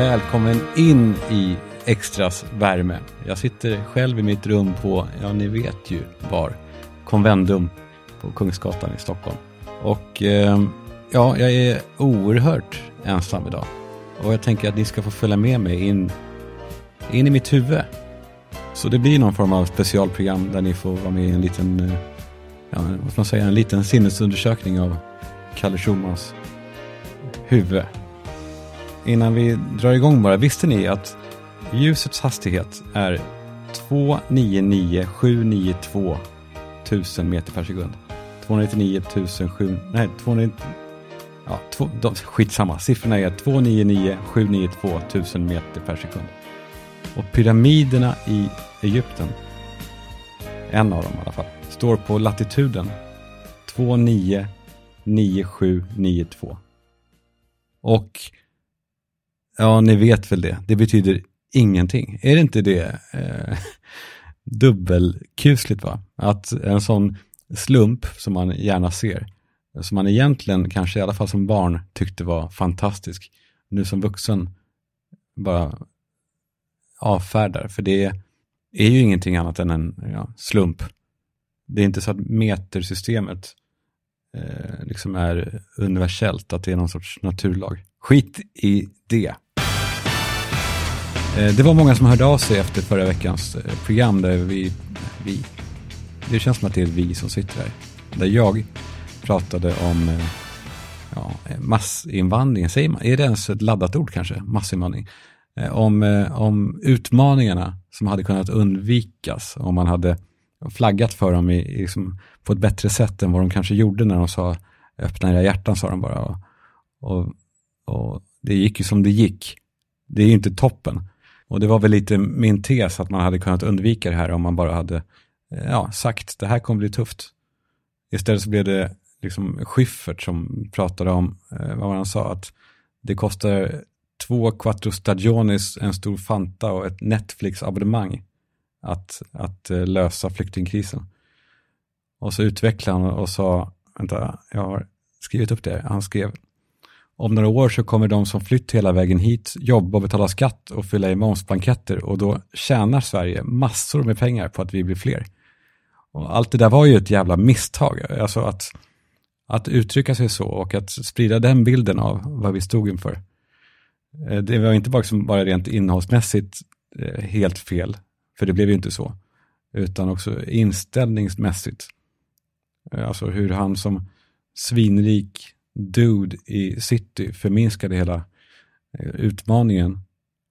välkommen in i Extras värme. Jag sitter själv i mitt rum på, ja ni vet ju var, Convendum på Kungsgatan i Stockholm. Och eh, ja, jag är oerhört ensam idag. Och jag tänker att ni ska få följa med mig in, in i mitt huvud. Så det blir någon form av specialprogram där ni får vara med i en liten, eh, ja, vad ska man säga, en liten sinnesundersökning av Kalle Schumans huvud. Innan vi drar igång bara, visste ni att ljusets hastighet är 299 792 1000 meter per sekund? 299 007, nej 290, ja, två, de, skitsamma, siffrorna är 299 792 1000 meter per sekund. Och pyramiderna i Egypten, en av dem i alla fall, står på latituden 299792. Och ja, ni vet väl det, det betyder ingenting. Är det inte det eh, dubbelkusligt va? Att en sån slump som man gärna ser, som man egentligen kanske i alla fall som barn tyckte var fantastisk, nu som vuxen bara avfärdar, för det är ju ingenting annat än en ja, slump. Det är inte så att metersystemet eh, liksom är universellt, att det är någon sorts naturlag. Skit i det. Eh, det var många som hörde av sig efter förra veckans eh, program där vi, vi, det känns som att det är vi som sitter här, där jag pratade om eh, ja, massinvandring, säger man, är det ens ett laddat ord kanske, massinvandring? Om, om utmaningarna som hade kunnat undvikas om man hade flaggat för dem i, i liksom, på ett bättre sätt än vad de kanske gjorde när de sa öppna era hjärtan, sa de bara. Och, och, och det gick ju som det gick. Det är ju inte toppen. Och det var väl lite min tes att man hade kunnat undvika det här om man bara hade eh, ja, sagt det här kommer bli tufft. Istället så blev det liksom Schyffert som pratade om, eh, vad var han sa, att det kostar två quattro stagionis, en stor Fanta och ett Netflix-abonnemang att, att eh, lösa flyktingkrisen. Och så utvecklade han och sa, vänta, jag har skrivit upp det, han skrev, om några år så kommer de som flytt hela vägen hit jobba och betala skatt och fylla i momsblanketter och då tjänar Sverige massor med pengar på att vi blir fler. Och allt det där var ju ett jävla misstag, alltså att, att uttrycka sig så och att sprida den bilden av vad vi stod inför. Eh, det var inte bara, bara rent innehållsmässigt eh, helt fel, för det blev ju inte så, utan också inställningsmässigt. Eh, alltså hur han som svinrik dude i city förminskade hela eh, utmaningen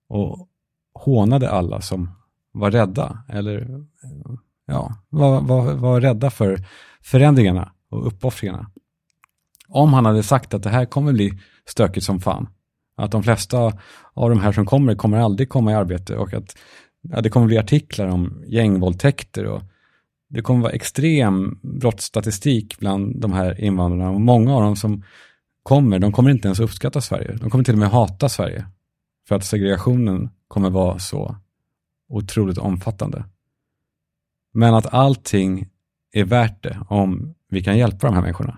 och hånade alla som var rädda eller eh, ja, var, var, var rädda för förändringarna och uppoffringarna. Om han hade sagt att det här kommer bli stökigt som fan, att de flesta av de här som kommer kommer aldrig komma i arbete och att ja, det kommer bli artiklar om gängvåldtäkter och det kommer vara extrem brottsstatistik bland de här invandrarna och många av dem som kommer, de kommer inte ens uppskatta Sverige. De kommer till och med hata Sverige. För att segregationen kommer vara så otroligt omfattande. Men att allting är värt det om vi kan hjälpa de här människorna.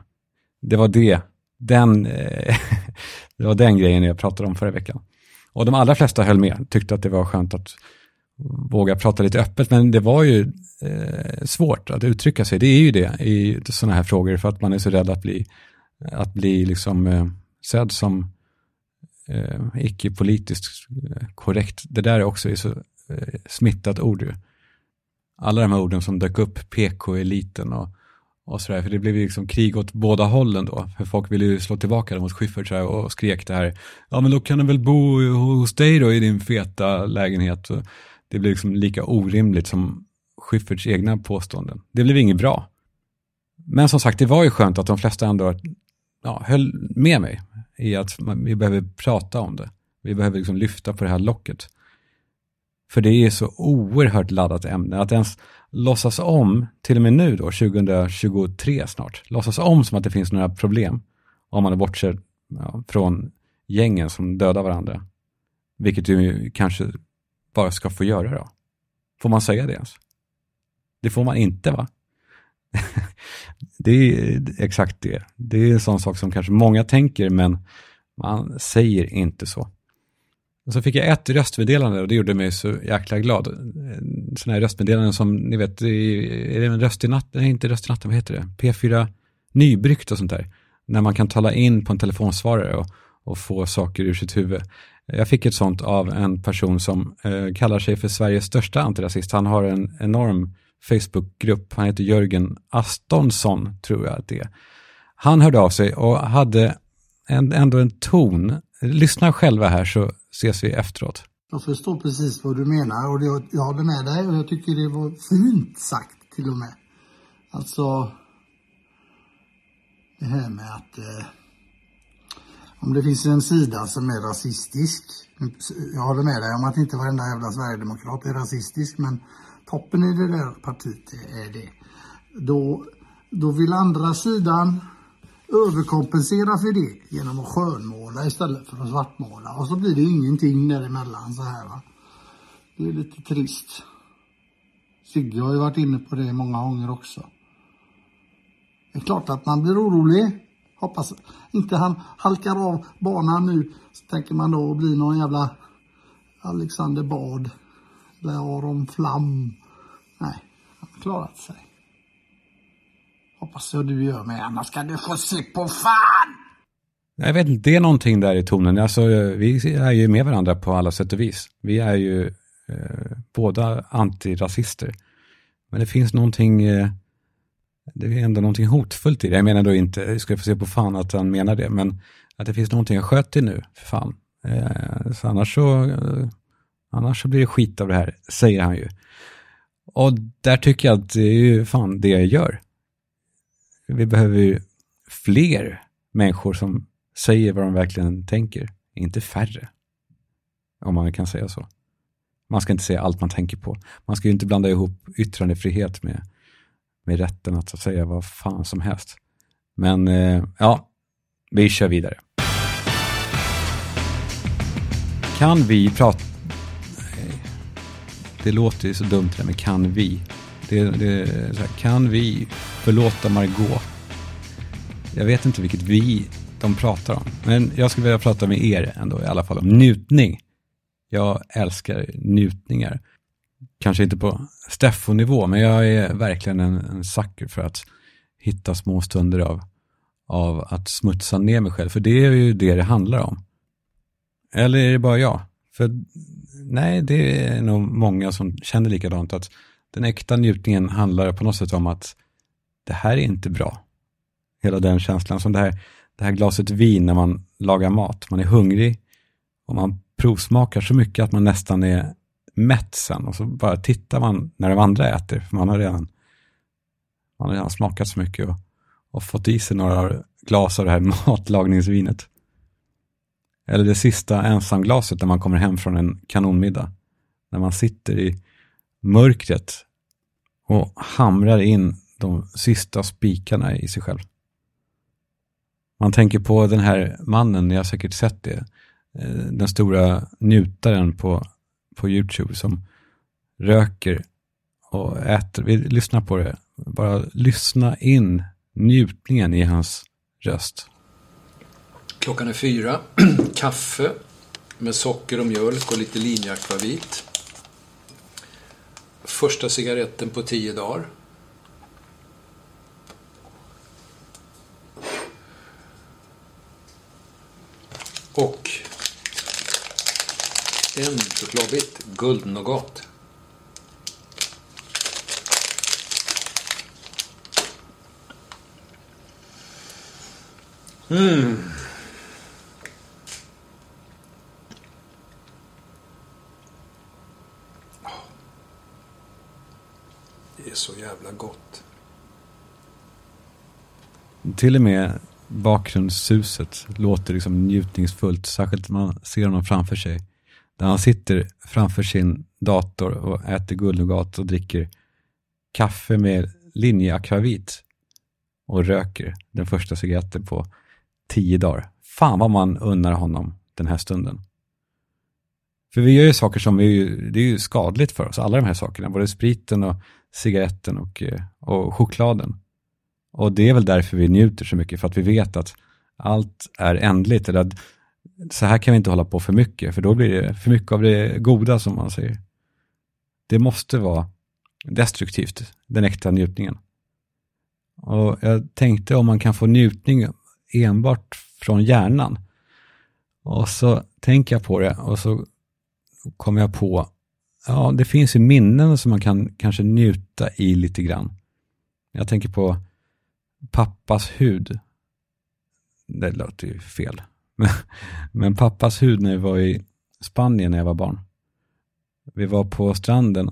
Det var det, den, eh, det var den grejen jag pratade om förra veckan. Och de allra flesta höll med, tyckte att det var skönt att våga prata lite öppet, men det var ju eh, svårt att uttrycka sig. Det är ju det i sådana här frågor, för att man är så rädd att bli, att bli liksom eh, sedd som eh, icke-politiskt eh, korrekt. Det där är också är så eh, smittat ord ju. Alla de här orden som dök upp, PK-eliten och, och sådär, för det blev ju liksom krig åt båda hållen då, för folk ville ju slå tillbaka mot Schyffert och skrek det här, ja men då kan du väl bo hos dig då i din feta lägenhet. Det blev liksom lika orimligt som Schyfferts egna påståenden. Det blev inget bra. Men som sagt, det var ju skönt att de flesta ändå ja, höll med mig i att vi behöver prata om det. Vi behöver liksom lyfta på det här locket. För det är så oerhört laddat ämne. Att ens låtsas om, till och med nu då, 2023 snart, låtsas om som att det finns några problem. Om man bortser ja, från gängen som dödar varandra. Vilket ju kanske bara ska få göra då? Får man säga det ens? Det får man inte va? det är exakt det. Det är en sån sak som kanske många tänker men man säger inte så. Och så fick jag ett röstmeddelande och det gjorde mig så jäkla glad. Sådana här röstmeddelanden som, ni vet, är det en röst i natten? Nej, inte röst i natten, vad heter det? P4 Nybryggt och sånt där. När man kan tala in på en telefonsvarare och, och få saker ur sitt huvud. Jag fick ett sånt av en person som eh, kallar sig för Sveriges största antirasist. Han har en enorm Facebookgrupp. Han heter Jörgen Astonsson, tror jag att det är. Han hörde av sig och hade en, ändå en ton. Lyssna själva här så ses vi efteråt. Jag förstår precis vad du menar och jag, jag håller med dig och jag tycker det var fint sagt till och med. Alltså, det här med att eh, om det finns en sida som är rasistisk, jag håller med dig om att inte varenda jävla sverigedemokrat är rasistisk, men toppen i det där partiet är det. Då, då vill andra sidan överkompensera för det genom att skönmåla istället för att svartmåla. Och så blir det ingenting däremellan så här va. Det är lite trist. Sigge har ju varit inne på det många gånger också. Det är klart att man blir orolig. Hoppas inte han halkar av banan nu. Så tänker man då bli någon jävla Alexander Bard. Eller Aron Flam. Nej, han har klarat sig. Hoppas jag du gör med, annars kan du få se på fan! Jag vet inte, det är någonting där i tonen. Alltså, vi är ju med varandra på alla sätt och vis. Vi är ju eh, båda antirasister. Men det finns någonting, eh, det är ändå någonting hotfullt i det. Jag menar då inte, jag ska få se på fan att han menar det, men att det finns någonting, sköt i nu, för fan. Eh, så annars så, eh, annars så blir det skit av det här, säger han ju. Och där tycker jag att det är ju fan det jag gör. Vi behöver ju fler människor som säger vad de verkligen tänker, inte färre. Om man kan säga så. Man ska inte säga allt man tänker på. Man ska ju inte blanda ihop yttrandefrihet med, med rätten att säga vad fan som helst. Men eh, ja, vi kör vidare. Kan vi prata... Det låter ju så dumt det där med kan vi. Det, det, här, kan vi förlåta Margot? Jag vet inte vilket vi de pratar om. Men jag skulle vilja prata med er ändå i alla fall om njutning. Jag älskar njutningar. Kanske inte på Steffo-nivå, men jag är verkligen en, en sucker för att hitta små stunder av, av att smutsa ner mig själv. För det är ju det det handlar om. Eller är det bara jag? För nej, det är nog många som känner likadant att den äkta njutningen handlar på något sätt om att det här är inte bra. Hela den känslan, som det här, det här glaset vin när man lagar mat. Man är hungrig och man provsmakar så mycket att man nästan är mätt sen och så bara tittar man när de andra äter, för man har redan, man har redan smakat så mycket och, och fått i sig några glas av det här matlagningsvinet. Eller det sista ensamglaset när man kommer hem från en kanonmiddag. När man sitter i mörkret och hamrar in de sista spikarna i sig själv. Man tänker på den här mannen, ni har säkert sett det, eh, den stora njutaren på, på YouTube som röker och äter. Vi lyssnar på det. Bara lyssna in njutningen i hans röst. Klockan är fyra. Kaffe med socker och mjölk och lite linjeakvavit. Första cigaretten på tio dagar. Och en chokladbit guldnougat. Mm. Det är så jävla gott. Till och med bakgrundssuset låter liksom njutningsfullt, särskilt när man ser honom framför sig. Där han sitter framför sin dator och äter guldnougat och dricker kaffe med linjeakvavit och röker den första cigaretten på tio dagar. Fan vad man unnar honom den här stunden. För vi gör ju saker som är ju, det är ju skadligt för oss, alla de här sakerna, både spriten och cigaretten och, eh, och chokladen. Och det är väl därför vi njuter så mycket, för att vi vet att allt är ändligt, eller att så här kan vi inte hålla på för mycket, för då blir det för mycket av det goda som man säger. Det måste vara destruktivt, den äkta njutningen. Och jag tänkte om man kan få njutning enbart från hjärnan. Och så tänker jag på det och så kommer jag på, ja det finns ju minnen som man kan kanske njuta i lite grann. Jag tänker på pappas hud. Det låter ju fel. Men pappas hud när vi var i Spanien när jag var barn. Vi var på stranden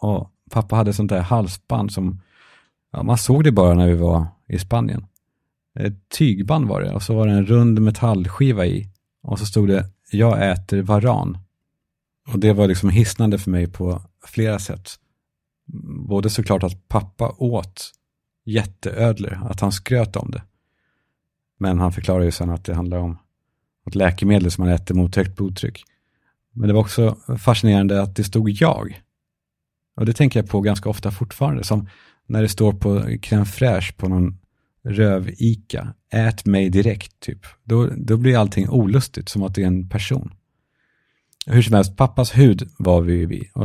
och pappa hade sånt där halsband som, ja, man såg det bara när vi var i Spanien. Ett tygband var det och så var det en rund metallskiva i och så stod det jag äter varan. Och det var liksom hisnande för mig på flera sätt. Både såklart att pappa åt jätteödlor, att han skröt om det. Men han förklarar ju sen att det handlar om något läkemedel som man äter mot högt blodtryck. Men det var också fascinerande att det stod jag. Och det tänker jag på ganska ofta fortfarande, som när det står på crème fraîche på någon röv-Ica, ät mig direkt, typ. Då, då blir allting olustigt, som att det är en person. Hur som helst, pappas hud var vi vid. Och,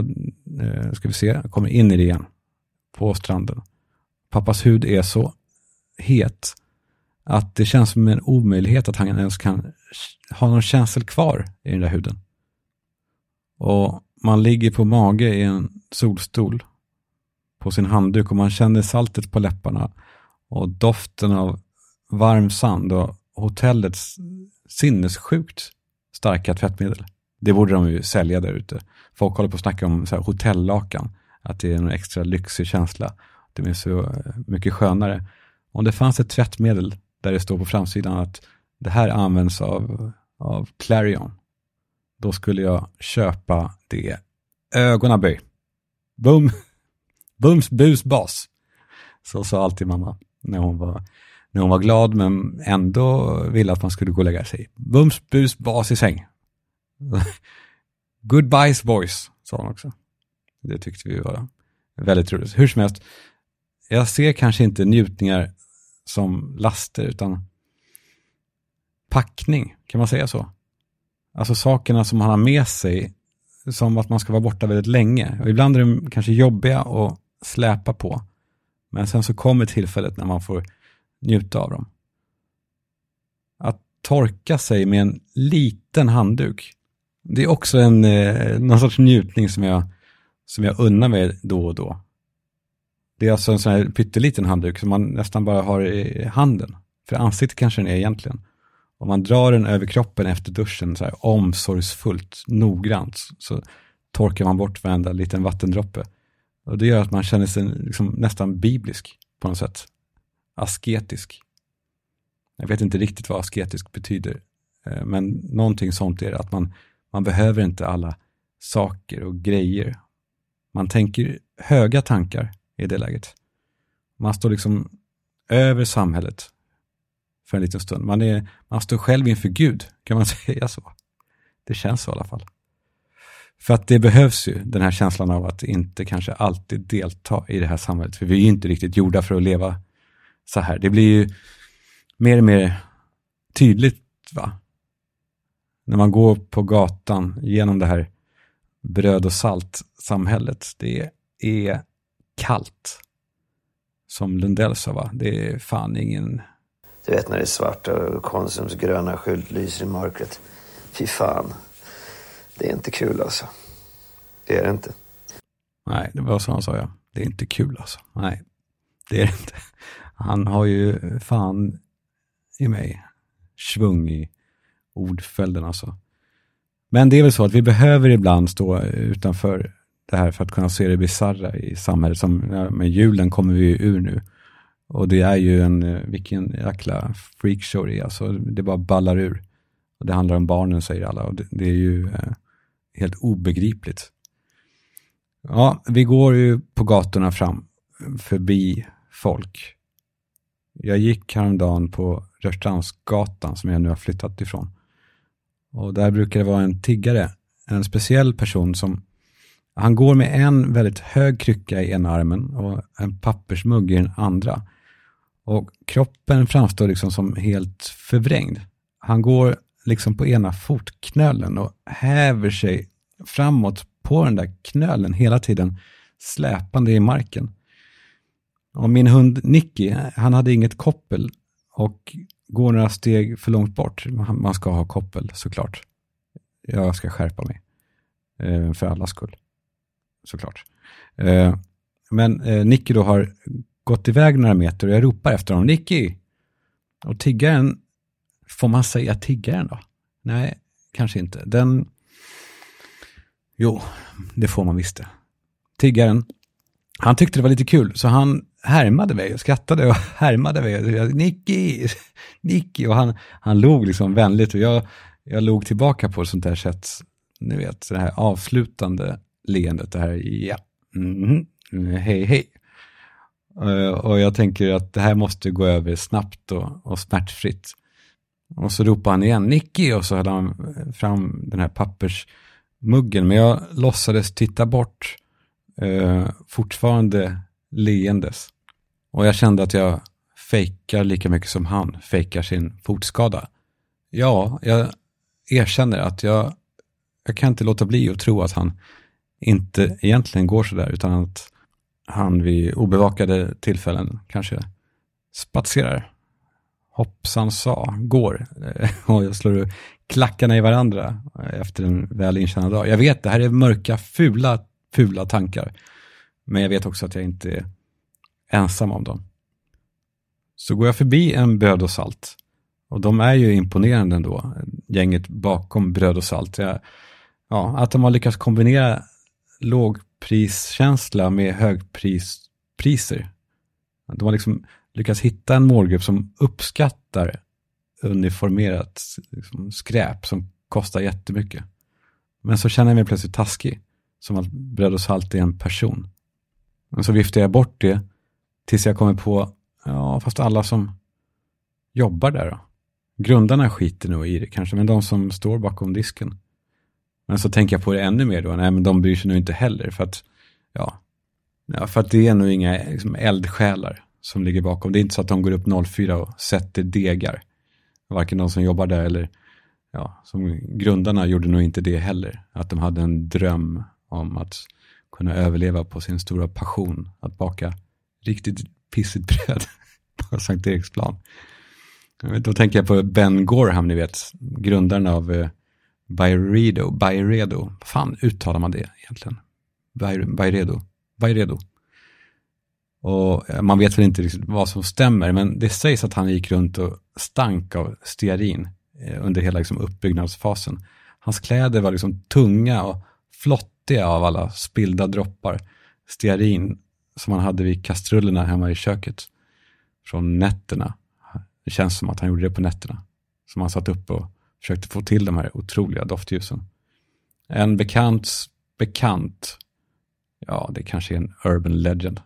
eh, ska vi se, jag kommer in i det igen. På stranden. Pappas hud är så het att det känns som en omöjlighet att han ens kan ha någon känsel kvar i den där huden. Och man ligger på mage i en solstol på sin handduk och man känner saltet på läpparna och doften av varm sand och hotellets sinnessjukt starka tvättmedel. Det borde de ju sälja där ute. Folk håller på att snacka om så här hotellakan, att det är en extra lyxig känsla. Det är så mycket skönare. Om det fanns ett tvättmedel där det står på framsidan att det här används av, av Clarion, då skulle jag köpa det ögonaböj. Bum, bums bus bas. Så sa alltid mamma när hon var, när hon var glad men ändå ville att man skulle gå och lägga sig. Bums bus bas i säng. Goodbyes boys, sa hon också. Det tyckte vi var väldigt roligt. Hur som helst, jag ser kanske inte njutningar som laster, utan packning, kan man säga så? Alltså sakerna som man har med sig, som att man ska vara borta väldigt länge. Och ibland är de kanske jobbiga att släpa på. Men sen så kommer tillfället när man får njuta av dem. Att torka sig med en liten handduk, det är också en, eh, någon sorts njutning som jag, som jag unnar mig då och då. Det är alltså en sån här pytteliten handduk som man nästan bara har i handen. För ansiktet kanske den är egentligen. Om man drar den över kroppen efter duschen så här omsorgsfullt, noggrant, så torkar man bort varenda liten vattendroppe. Och det gör att man känner sig liksom nästan biblisk på något sätt. Asketisk. Jag vet inte riktigt vad asketisk betyder, eh, men någonting sånt är det, att man, man behöver inte alla saker och grejer. Man tänker höga tankar i det läget. Man står liksom över samhället för en liten stund. Man, är, man står själv inför Gud, kan man säga så? Det känns så i alla fall. För att det behövs ju, den här känslan av att inte kanske alltid delta i det här samhället. För vi är ju inte riktigt gjorda för att leva så här. Det blir ju mer och mer tydligt, va? När man går på gatan genom det här bröd och salt-samhället. Det är kallt. Som Lundell sa, va? Det är fan ingen... Du vet när det är svart och Konsums gröna skylt lyser i mörkret. Fy fan. Det är inte kul alltså. Det är det inte. Nej, det var så han sa ja. Det är inte kul alltså. Nej, det är det inte. Han har ju fan i mig svung i ordföljden alltså. Men det är väl så att vi behöver ibland stå utanför det här för att kunna se det bisarra i samhället. Som, ja, med julen kommer vi ur nu. Och det är ju en, eh, vilken jäkla freakshow det är. Alltså, det bara ballar ur. Och det handlar om barnen säger alla och det, det är ju eh, helt obegripligt. Ja, vi går ju på gatorna fram förbi folk. Jag gick häromdagen på Rörstrandsgatan som jag nu har flyttat ifrån. Och där brukar det vara en tiggare, en speciell person som han går med en väldigt hög krycka i ena armen och en pappersmugg i den andra. Och kroppen framstår liksom som helt förvrängd. Han går liksom på ena fotknölen och häver sig framåt på den där knölen hela tiden, släpande i marken. Och min hund Nicky, han hade inget koppel och går några steg för långt bort. Man ska ha koppel såklart. Jag ska skärpa mig. Eh, för allas skull. Såklart. Eh, men eh, Nicky då har gått iväg några meter och jag ropar efter honom. Nicky! Och tiggaren, får man säga tiggaren då? Nej, kanske inte. Den, jo, det får man visst det. Tiggaren, han tyckte det var lite kul, så han härmade mig och skrattade och härmade mig. Nicky, Nicky, och han, han log liksom vänligt och jag, jag log tillbaka på ett sånt där sätt, ni vet, det här avslutande leendet, det här ja, mm, hej hej. Uh, och jag tänker att det här måste gå över snabbt och, och smärtfritt. Och så ropar han igen, Nicky, och så hade han fram den här pappersmuggen, men jag låtsades titta bort, uh, fortfarande leendes. Och jag kände att jag fejkar lika mycket som han fejkar sin fotskada. Ja, jag erkänner att jag, jag kan inte låta bli att tro att han inte egentligen går sådär, utan att han vid obevakade tillfällen kanske spatserar. Hoppsan sa, går. Och jag slår klackarna i varandra efter en väl intjänad dag. Jag vet, det här är mörka, fula, fula tankar. Men jag vet också att jag inte är ensam om dem. Så går jag förbi en bröd och salt. Och de är ju imponerande ändå, gänget bakom bröd och salt. Jag, ja, att de har lyckats kombinera lågpriskänsla med högprispriser. De har liksom lyckats hitta en målgrupp som uppskattar uniformerat liksom, skräp som kostar jättemycket. Men så känner jag mig plötsligt taskig, som att bröd och salt är en person. Men så viftar jag bort det tills jag kommer på, ja, fast alla som jobbar där då. Grundarna skiter nog i det kanske, men de som står bakom disken. Men så tänker jag på det ännu mer då, nej men de bryr sig nog inte heller för att, ja, ja för att det är nog inga liksom, eldsjälar som ligger bakom. Det är inte så att de går upp 04 och sätter degar. Varken de som jobbar där eller, ja, som grundarna gjorde nog inte det heller. Att de hade en dröm om att kunna överleva på sin stora passion, att baka riktigt pissigt bröd på Sankt Eriksplan. Då tänker jag på Ben Gorham, ni vet, grundaren av eh, Byredo, Byredo, fan uttalar man det egentligen? Byredo, Byredo. Och eh, man vet väl inte riktigt vad som stämmer, men det sägs att han gick runt och stank av stearin eh, under hela liksom, uppbyggnadsfasen. Hans kläder var liksom tunga och flottiga av alla spillda droppar stearin som han hade vid kastrullerna hemma i köket från nätterna. Det känns som att han gjorde det på nätterna. Som han satt upp och försökte få till de här otroliga doftljusen. En bekants bekant, ja det kanske är en urban legend,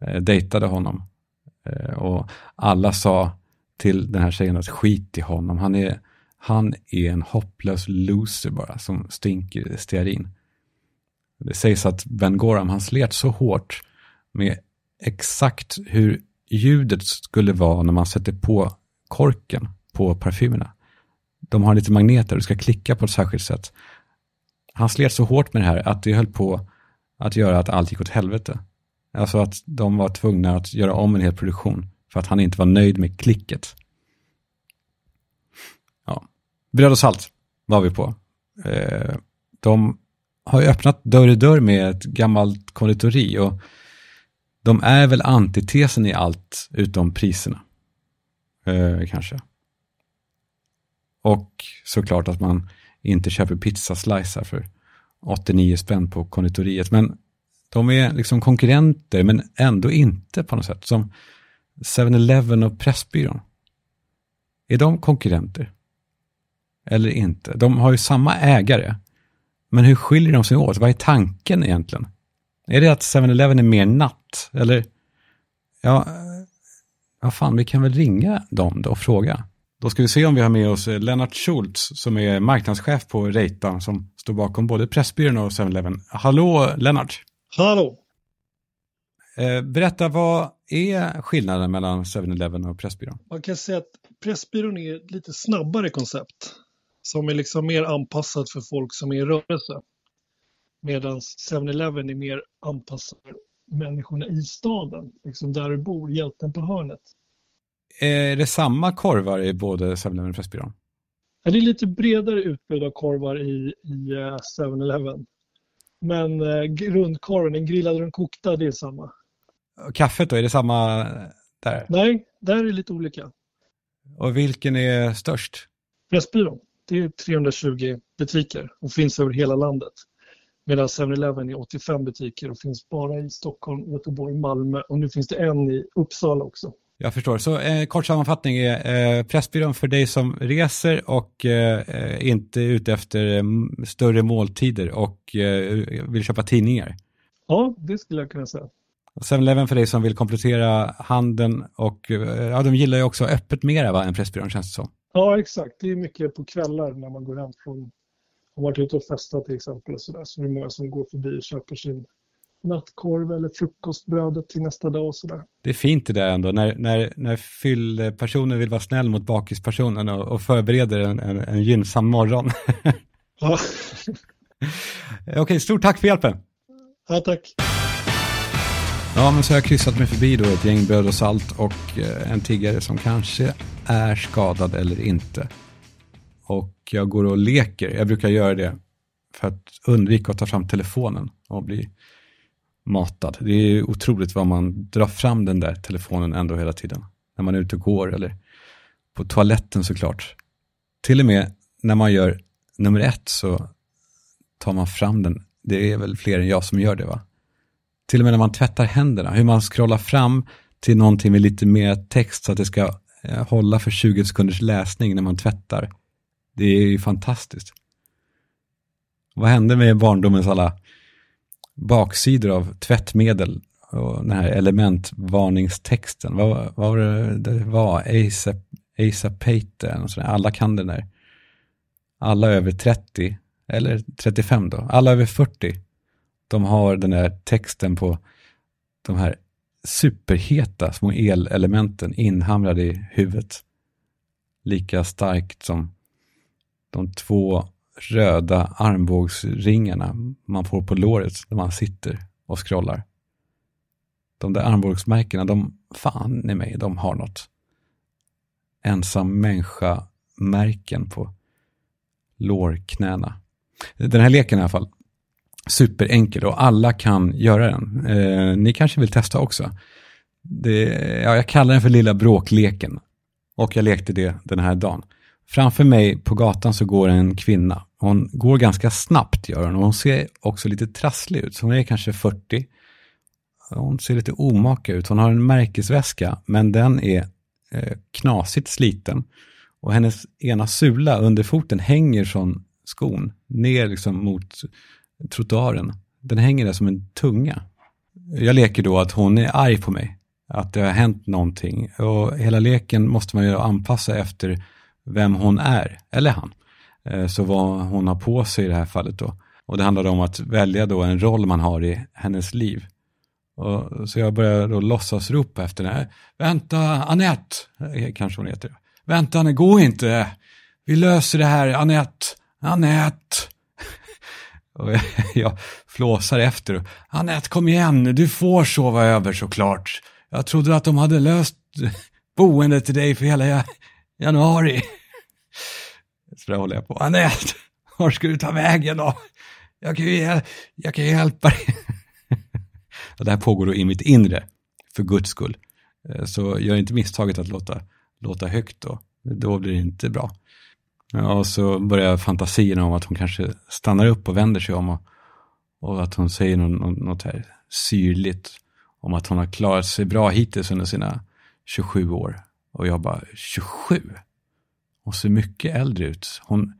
eh, dejtade honom. Eh, och alla sa till den här tjejen att skit i honom, han är, han är en hopplös loser bara som stinker stearin. Det sägs att Ben Gorham, han slet så hårt med exakt hur ljudet skulle vara när man sätter på korken på parfymerna. De har lite magneter och du ska klicka på ett särskilt sätt. Han slet så hårt med det här att det höll på att göra att allt gick åt helvete. Alltså att de var tvungna att göra om en hel produktion för att han inte var nöjd med klicket. Ja. Bröd och salt var vi på. Eh, de har ju öppnat dörr i dörr med ett gammalt konditori och de är väl antitesen i allt utom priserna. Eh, kanske. Och såklart att man inte köper pizzaslicer för 89 spänn på konditoriet. Men de är liksom konkurrenter, men ändå inte på något sätt. Som 7-Eleven och Pressbyrån. Är de konkurrenter? Eller inte? De har ju samma ägare. Men hur skiljer de sig åt? Vad är tanken egentligen? Är det att 7-Eleven är mer natt? Eller, ja, vad fan, vi kan väl ringa dem då och fråga. Då ska vi se om vi har med oss eh, Lennart Schultz som är marknadschef på Reita som står bakom både Pressbyrån och 7-Eleven. Hallå Lennart! Hallå! Eh, berätta, vad är skillnaden mellan 7-Eleven och Pressbyrån? Man kan säga att Pressbyrån är ett lite snabbare koncept. som är liksom mer anpassat för folk som är i rörelse. Medan 7-Eleven är mer anpassad för människorna i staden, liksom där du bor, hjälten på hörnet. Är det samma korvar i både 7-Eleven och Pressbyrån? Ja, det är lite bredare utbud av korvar i, i eh, 7-Eleven. Men eh, grundkorven, den grillade och den kokta, det är samma. Och Kaffet då, är det samma där? Nej, där är det lite olika. Och vilken är störst? Pressbyrån, det är 320 butiker och finns över hela landet. Medan 7-Eleven är 85 butiker och finns bara i Stockholm, Göteborg, Malmö och nu finns det en i Uppsala också. Jag förstår. Så eh, kort sammanfattning är eh, Pressbyrån för dig som reser och eh, inte är ute efter eh, större måltider och eh, vill köpa tidningar. Ja, det skulle jag kunna säga. 7-Eleven för dig som vill komplettera handeln och eh, ja, de gillar ju också öppet mera va, än Pressbyrån känns det som. Ja, exakt. Det är mycket på kvällar när man går hem från, har varit ute och festat till exempel. Och så, där. så det är många som går förbi och köper sin nattkorv eller frukostbrödet till nästa dag och sådär. Det är fint det där ändå, när, när, när fyllpersoner vill vara snäll mot bakispersonen och, och förbereder en, en, en gynnsam morgon. Ja, Okej, stort tack för hjälpen. ja tack. Ja, men så har jag kryssat mig förbi då ett gäng bröd och salt och eh, en tiggare som kanske är skadad eller inte. Och jag går och leker, jag brukar göra det för att undvika att ta fram telefonen och bli matad. Det är otroligt vad man drar fram den där telefonen ändå hela tiden. När man är ute och går eller på toaletten såklart. Till och med när man gör nummer ett så tar man fram den. Det är väl fler än jag som gör det va? Till och med när man tvättar händerna, hur man scrollar fram till någonting med lite mer text så att det ska eh, hålla för 20 sekunders läsning när man tvättar. Det är ju fantastiskt. Vad hände med barndomens alla baksidor av tvättmedel och den här elementvarningstexten? Vad, vad var det det var? Asapate, och sådär. alla kan den där. Alla över 30, eller 35 då, alla över 40 de har den där texten på de här superheta små elelementen inhamrade i huvudet. Lika starkt som de två röda armbågsringarna man får på låret när man sitter och scrollar. De där armbågsmärkena, de, fan i mig, de har något. Ensam människa-märken på lårknäna. Den här leken i alla fall, superenkel och alla kan göra den. Eh, ni kanske vill testa också. Det, ja, jag kallar den för lilla bråkleken. Och jag lekte det den här dagen. Framför mig på gatan så går en kvinna. Hon går ganska snabbt gör hon och hon ser också lite trasslig ut. Så hon är kanske 40. Hon ser lite omaka ut. Hon har en märkesväska men den är eh, knasigt sliten. Och hennes ena sula under foten hänger från skon ner liksom mot trottoaren. Den hänger där som en tunga. Jag leker då att hon är arg på mig. Att det har hänt någonting. Och hela leken måste man ju anpassa efter vem hon är, eller han. Eh, så vad hon har på sig i det här fallet då. Och det handlade om att välja då en roll man har i hennes liv. Och, så jag började då låtsas ropa efter henne. här. Vänta, Annette, eh, kanske hon heter. Vänta, nej, gå inte. Vi löser det här, Annette. Annette. Och jag flåsar efter. Annette, kom igen, du får sova över såklart. Jag trodde att de hade löst boendet till dig för hela januari. Så där håller jag på. Anette, var ska du ta vägen då? Jag kan ju, jag kan ju hjälpa dig. Och det här pågår då i mitt inre, för guds skull. Eh, så gör inte misstaget att låta, låta högt då. Då blir det inte bra. Och så börjar fantasierna om att hon kanske stannar upp och vänder sig om och, och att hon säger något, något här syrligt om att hon har klarat sig bra hittills under sina 27 år. Och jag bara, 27? Hon ser mycket äldre ut. Hon,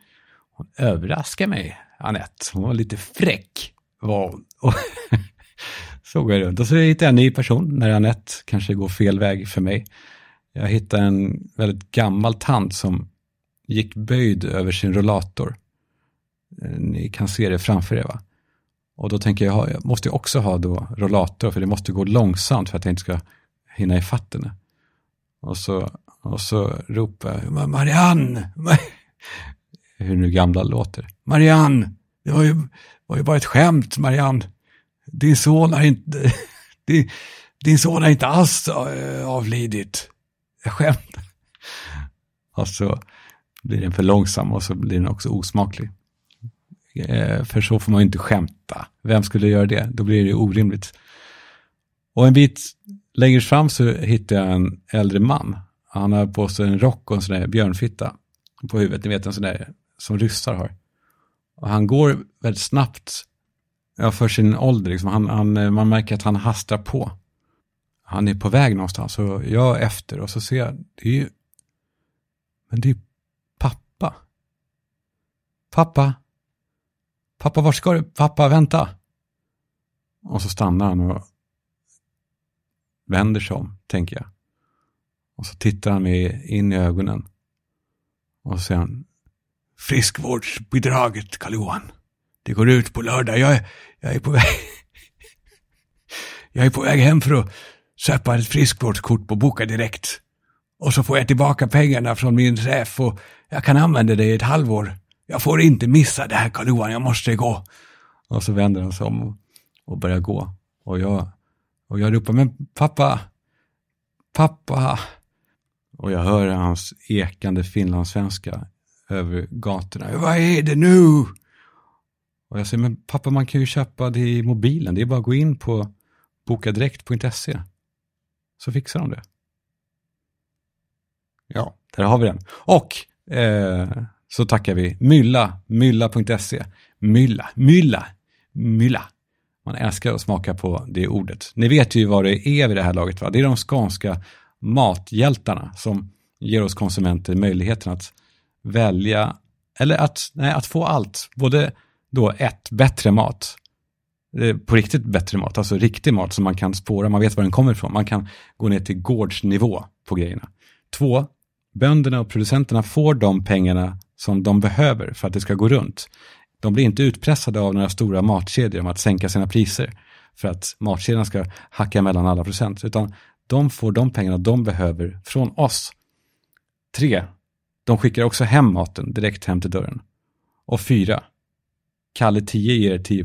hon överraskar mig, Annette. Hon var lite fräck. Var hon. Och så går jag runt. Och så hittar jag en ny person när Annette kanske går fel väg för mig. Jag hittar en väldigt gammal tant som gick böjd över sin rollator. Eh, ni kan se det framför er va? Och då tänker jag, jag måste också ha då rollator för det måste gå långsamt för att jag inte ska hinna i henne. Och så, och så ropar jag, Marianne! hur nu gamla låter. Marianne, det var ju, var ju bara ett skämt Marianne. Din son har inte, din, din son har inte alls eh, avlidit. Jag skämtar. Och så blir den för långsam och så blir den också osmaklig. Eh, för så får man ju inte skämta. Vem skulle göra det? Då blir det ju orimligt. Och en bit längre fram så hittar jag en äldre man. Han har på sig en rock och en sån där björnfitta på huvudet. Ni vet en sån där som ryssar har. Och han går väldigt snabbt ja, för sin ålder. Liksom. Han, han, eh, man märker att han hastar på. Han är på väg någonstans och jag efter och så ser jag, det är ju, men det är pappa. Pappa. Pappa, var ska du? Pappa, vänta. Och så stannar han och vänder sig om, tänker jag. Och så tittar han mig in i ögonen. Och så säger han, friskvårdsbidraget, karl johan Det går ut på lördag. Jag är, jag är på väg... jag är på väg hem för att köpa ett friskvårdskort på Boka Direkt. Och så får jag tillbaka pengarna från min chef och jag kan använda det i ett halvår. Jag får inte missa det här karl johan jag måste gå. Och så vänder han sig om och börjar gå. Och jag, och jag ropar, men pappa, pappa. Och jag hör hans ekande finlandssvenska över gatorna. Vad är det nu? Och jag säger, men pappa man kan ju köpa det i mobilen. Det är bara att gå in på bokadirekt.se. Så fixar de det. Ja, där har vi den. Och eh, så tackar vi Mylla, mylla.se. Mylla, mylla, mylla. Man älskar att smaka på det ordet. Ni vet ju vad det är vid det här laget. Va? Det är de skånska mathjältarna som ger oss konsumenter möjligheten att välja, eller att, nej, att få allt. Både då ett, bättre mat. Eh, på riktigt bättre mat, alltså riktig mat som man kan spåra, man vet var den kommer ifrån. Man kan gå ner till gårdsnivå på grejerna. Två, bönderna och producenterna får de pengarna som de behöver för att det ska gå runt. De blir inte utpressade av några stora matkedjor om att sänka sina priser för att matkedjorna ska hacka mellan alla procent, utan de får de pengarna de behöver från oss. Tre, de skickar också hem maten direkt hem till dörren. Och fyra, Kalle 10 ger 10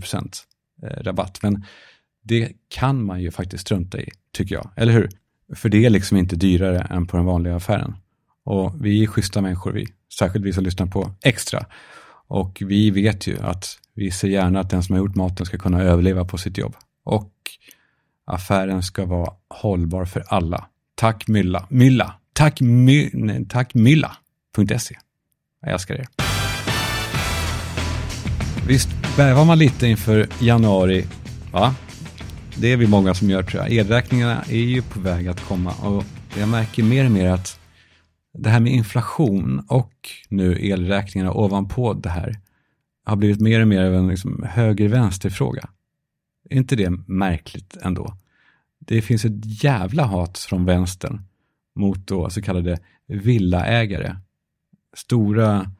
eh, rabatt, men det kan man ju faktiskt strunta i, tycker jag. Eller hur? För det är liksom inte dyrare än på den vanliga affären. Och vi är schyssta människor, vi. Särskilt vi som lyssnar på Extra. Och vi vet ju att vi ser gärna att den som har gjort maten ska kunna överleva på sitt jobb. Och affären ska vara hållbar för alla. Tack Mylla. Mylla. Tack, my, nej, tack Mylla.se. Jag älskar er. Visst bävar man lite inför januari, va? Det är vi många som gör tror jag. Elräkningarna är ju på väg att komma och jag märker mer och mer att det här med inflation och nu elräkningarna ovanpå det här har blivit mer och mer av en liksom höger-vänster-fråga. Är inte det märkligt ändå? Det finns ett jävla hat från vänstern mot då så kallade villaägare. Stora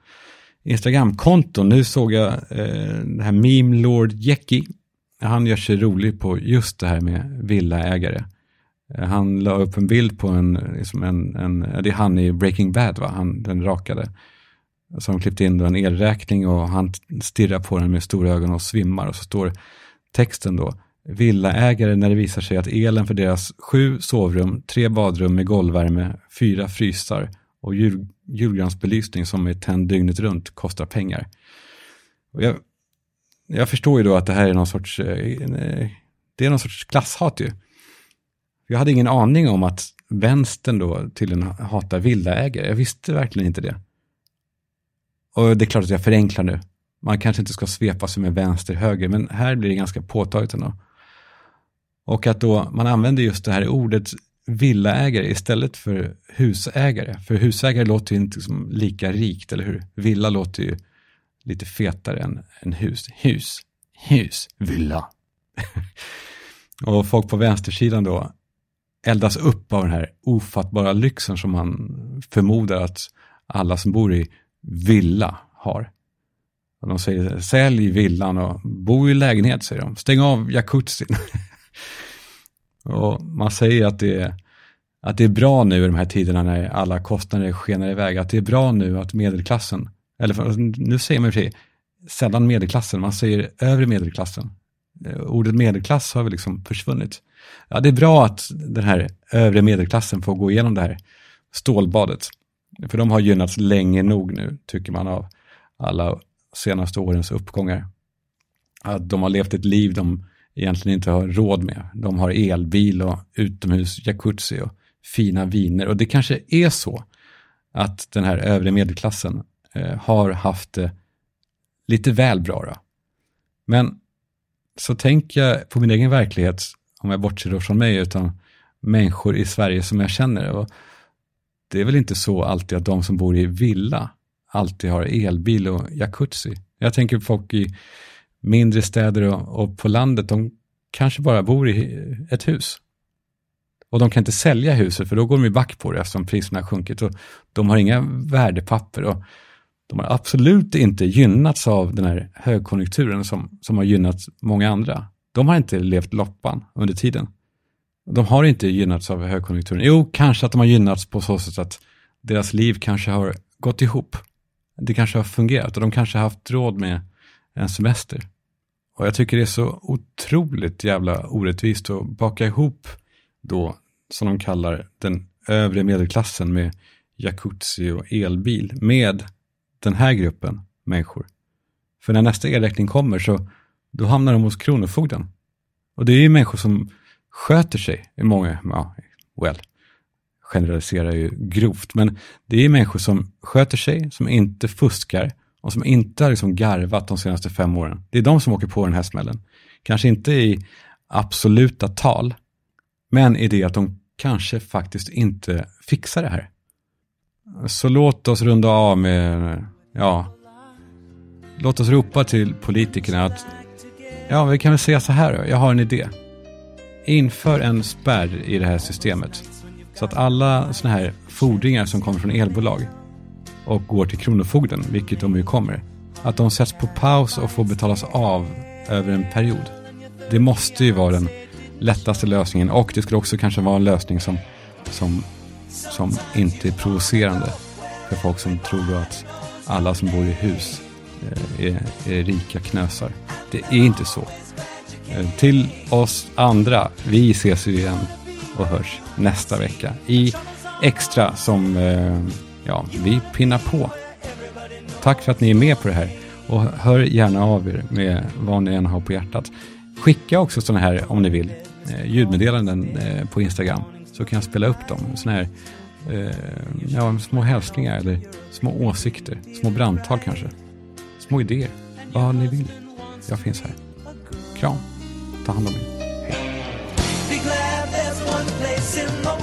Instagramkonton. Nu såg jag eh, det här Meme Lord Jackie. Han gör sig rolig på just det här med villaägare. Eh, han la upp en bild på en, liksom en, en, det är han i Breaking Bad, va? Han, den rakade. Som klippte in en elräkning och han stirrar på den med stora ögon och svimmar. Och så står texten då, villaägare när det visar sig att elen för deras sju sovrum, tre badrum med golvvärme, fyra frysar och jul, julgransbelysning som är tänd dygnet runt kostar pengar. Och jag, jag förstår ju då att det här är någon sorts, eh, det är någon sorts klasshat ju. Jag hade ingen aning om att vänstern då tydligen hatar villaägare. Jag visste verkligen inte det. Och det är klart att jag förenklar nu. Man kanske inte ska svepa sig med vänster-höger, men här blir det ganska påtagligt ändå. Och att då man använder just det här ordet villaägare istället för husägare. För husägare låter ju inte liksom lika rikt, eller hur? Villa låter ju lite fetare än, än hus. Hus, hus, villa. och folk på vänstersidan då eldas upp av den här ofattbara lyxen som man förmodar att alla som bor i villa har. Och de säger sälj villan och bo i lägenhet, säger de. Stäng av jacuzzin. och man säger att det, är, att det är bra nu i de här tiderna när alla kostnader skenar iväg, att det är bra nu att medelklassen Eller nu säger man i och för sig sällan medelklassen, man säger övre medelklassen. Eh, ordet medelklass har väl liksom försvunnit. Ja, det är bra att den här övre medelklassen får gå igenom det här stålbadet. För de har gynnats länge nog nu, tycker man av alla senaste årens uppgångar. Att de har levt ett liv de egentligen inte har råd med. De har elbil och utomhus jacuzzi och fina viner. Och det kanske är så att den här övre medelklassen eh, har haft det lite väl bra. Då. Men så tänker jag på min egen verklighet, om jag bortser då från mig, utan människor i Sverige som jag känner. Och det är väl inte så alltid att de som bor i villa alltid har elbil och jacuzzi. Jag tänker på folk i mindre städer och, och på landet, de kanske bara bor i ett hus. Och de kan inte sälja huset för då går de ju back på det eftersom priserna har sjunkit. Och de har inga värdepapper och de har absolut inte gynnats av den här högkonjunkturen som, som har gynnat många andra. De har inte levt loppan under tiden. De har inte gynnats av högkonjunkturen. Jo, kanske att de har gynnats på så sätt att deras liv kanske har gått ihop. Det kanske har fungerat och de kanske har haft råd med en semester. Och jag tycker det är så otroligt jävla orättvist att baka ihop då, som de kallar den övre medelklassen med jacuzzi och elbil med den här gruppen människor. För när nästa elräkning kommer så då hamnar de hos Kronofogden. Och det är ju människor som sköter sig i många, ja, well, generaliserar ju grovt, men det är människor som sköter sig, som inte fuskar och som inte har liksom garvat de senaste fem åren. Det är de som åker på den här smällen. Kanske inte i absoluta tal, men i det att de kanske faktiskt inte fixar det här. Så låt oss runda av med, ja, låt oss ropa till politikerna att, ja, vi kan väl säga så här då, jag har en idé. Inför en spärr i det här systemet. Så att alla sådana här fordringar som kommer från elbolag och går till Kronofogden, vilket de ju kommer, att de sätts på paus och får betalas av över en period. Det måste ju vara den lättaste lösningen och det skulle också kanske vara en lösning som, som, som inte är provocerande för folk som tror att alla som bor i hus eh, är, är rika knösar. Det är inte så. Eh, till oss andra, vi ses ju igen och hörs nästa vecka i Extra som eh, ja, vi pinnar på. Tack för att ni är med på det här och hör gärna av er med vad ni än har på hjärtat. Skicka också sådana här, om ni vill, eh, ljudmeddelanden eh, på Instagram så kan jag spela upp dem. Sådana här eh, ja, små hälsningar eller små åsikter, små brandtal kanske. Små idéer, vad ni vill. Jag finns här. Kram, ta hand om er. Hej.